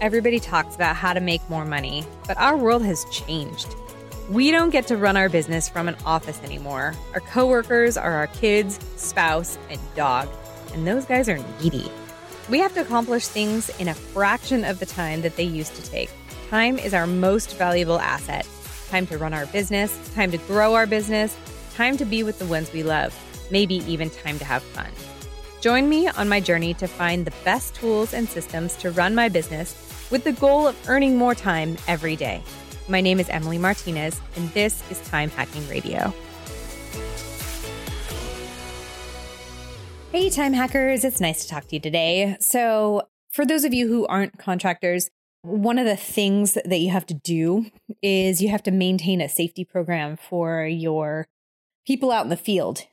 everybody talks about how to make more money, but our world has changed. We don't get to run our business from an office anymore. Our coworkers are our kids, spouse, and dog, and those guys are needy. We have to accomplish things in a fraction of the time that they used to take. Time is our most valuable asset. Time to run our business, time to grow our business, time to be with the ones we love, maybe even time to have fun. Join me on my journey to find the best tools and systems to run my business with the goal of earning more time every day. My name is Emily Martinez, and this is Time Hacking Radio. Hey, time hackers, it's nice to talk to you today. So, for those of you who aren't contractors, one of the things that you have to do is you have to maintain a safety program for your people out in the field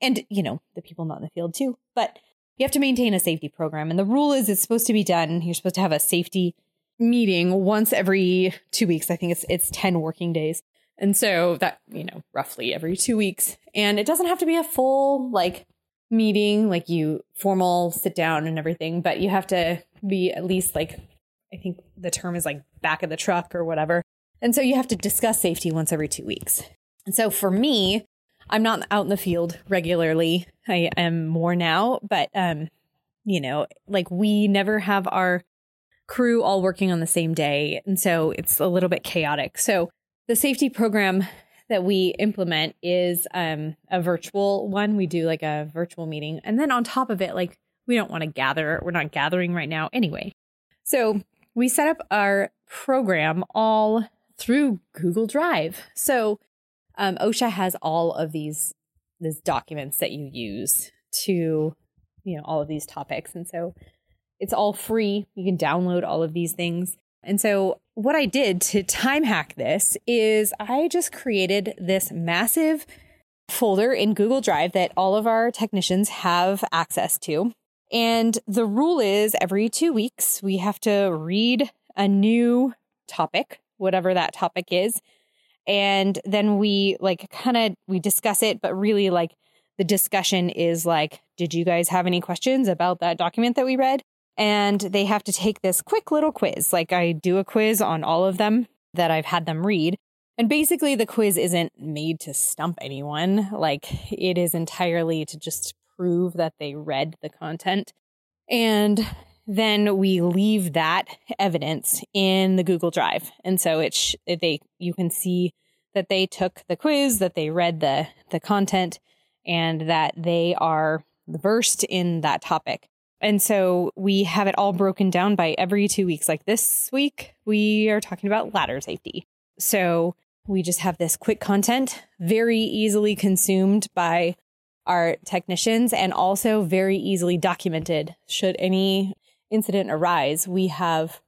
and, you know, the people not in the field too. But you have to maintain a safety program. And the rule is it's supposed to be done. You're supposed to have a safety meeting once every two weeks. I think it's it's 10 working days. And so that, you know, roughly every two weeks. And it doesn't have to be a full like meeting, like you formal sit down and everything, but you have to be at least like I think the term is like back of the truck or whatever. And so you have to discuss safety once every two weeks. And so for me, I'm not out in the field regularly. I am more now, but um, you know, like we never have our crew all working on the same day, and so it's a little bit chaotic. So the safety program that we implement is um a virtual one. We do like a virtual meeting, and then on top of it, like we don't want to gather. We're not gathering right now anyway. So we set up our program all through Google Drive. So um, OSHA has all of these these documents that you use to you know all of these topics, and so it's all free. You can download all of these things. And so, what I did to time hack this is I just created this massive folder in Google Drive that all of our technicians have access to. And the rule is every two weeks, we have to read a new topic, whatever that topic is, and then we like kind of we discuss it but really like the discussion is like did you guys have any questions about that document that we read? And they have to take this quick little quiz. Like i do a quiz on all of them that i've had them read. And basically the quiz isn't made to stump anyone. Like it is entirely to just prove that they read the content. And then we leave that evidence in the Google Drive. And so it's sh- they you can see that they took the quiz, that they read the the content and that they are versed in that topic. And so we have it all broken down by every 2 weeks. Like this week we are talking about ladder safety. So we just have this quick content very easily consumed by our technicians and also very easily documented should any incident arise, we have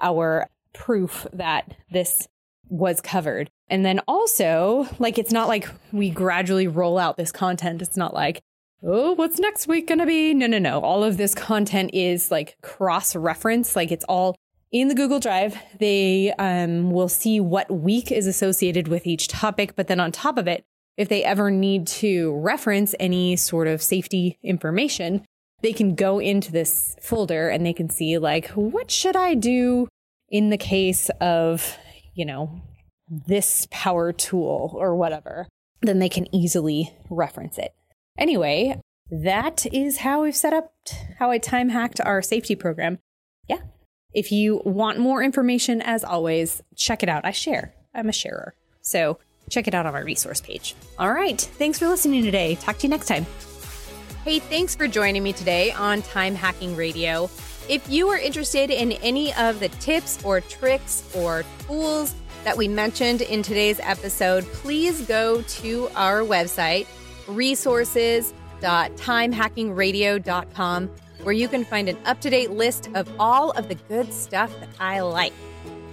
our proof that this was covered. And then also, like, it's not like we gradually roll out this content. It's not like, oh, what's next week going to be? No, no, no. All of this content is like cross reference. Like, it's all in the Google Drive. They um, will see what week is associated with each topic. But then on top of it, if they ever need to reference any sort of safety information, they can go into this folder and they can see like what should I do in the case of, you know, this power tool or whatever. Then they can easily reference it. Anyway, that is how we've set up how I time hacked our safety program. Yeah. If you want more information, as always, check it out. I share. I'm a sharer. So check it out on my resource page. All right. Thanks for listening today. Talk to you next time. Hey, thanks for joining me today on Time Hacking Radio. If you are interested in any of the tips or tricks or tools that we mentioned in today's episode, please go to our website, resources.timehackingradio.com, where you can find an up to date list of all of the good stuff that I like.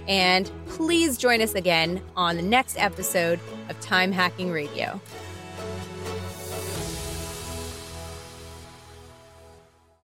And please join us again on the next episode of Time Hacking Radio.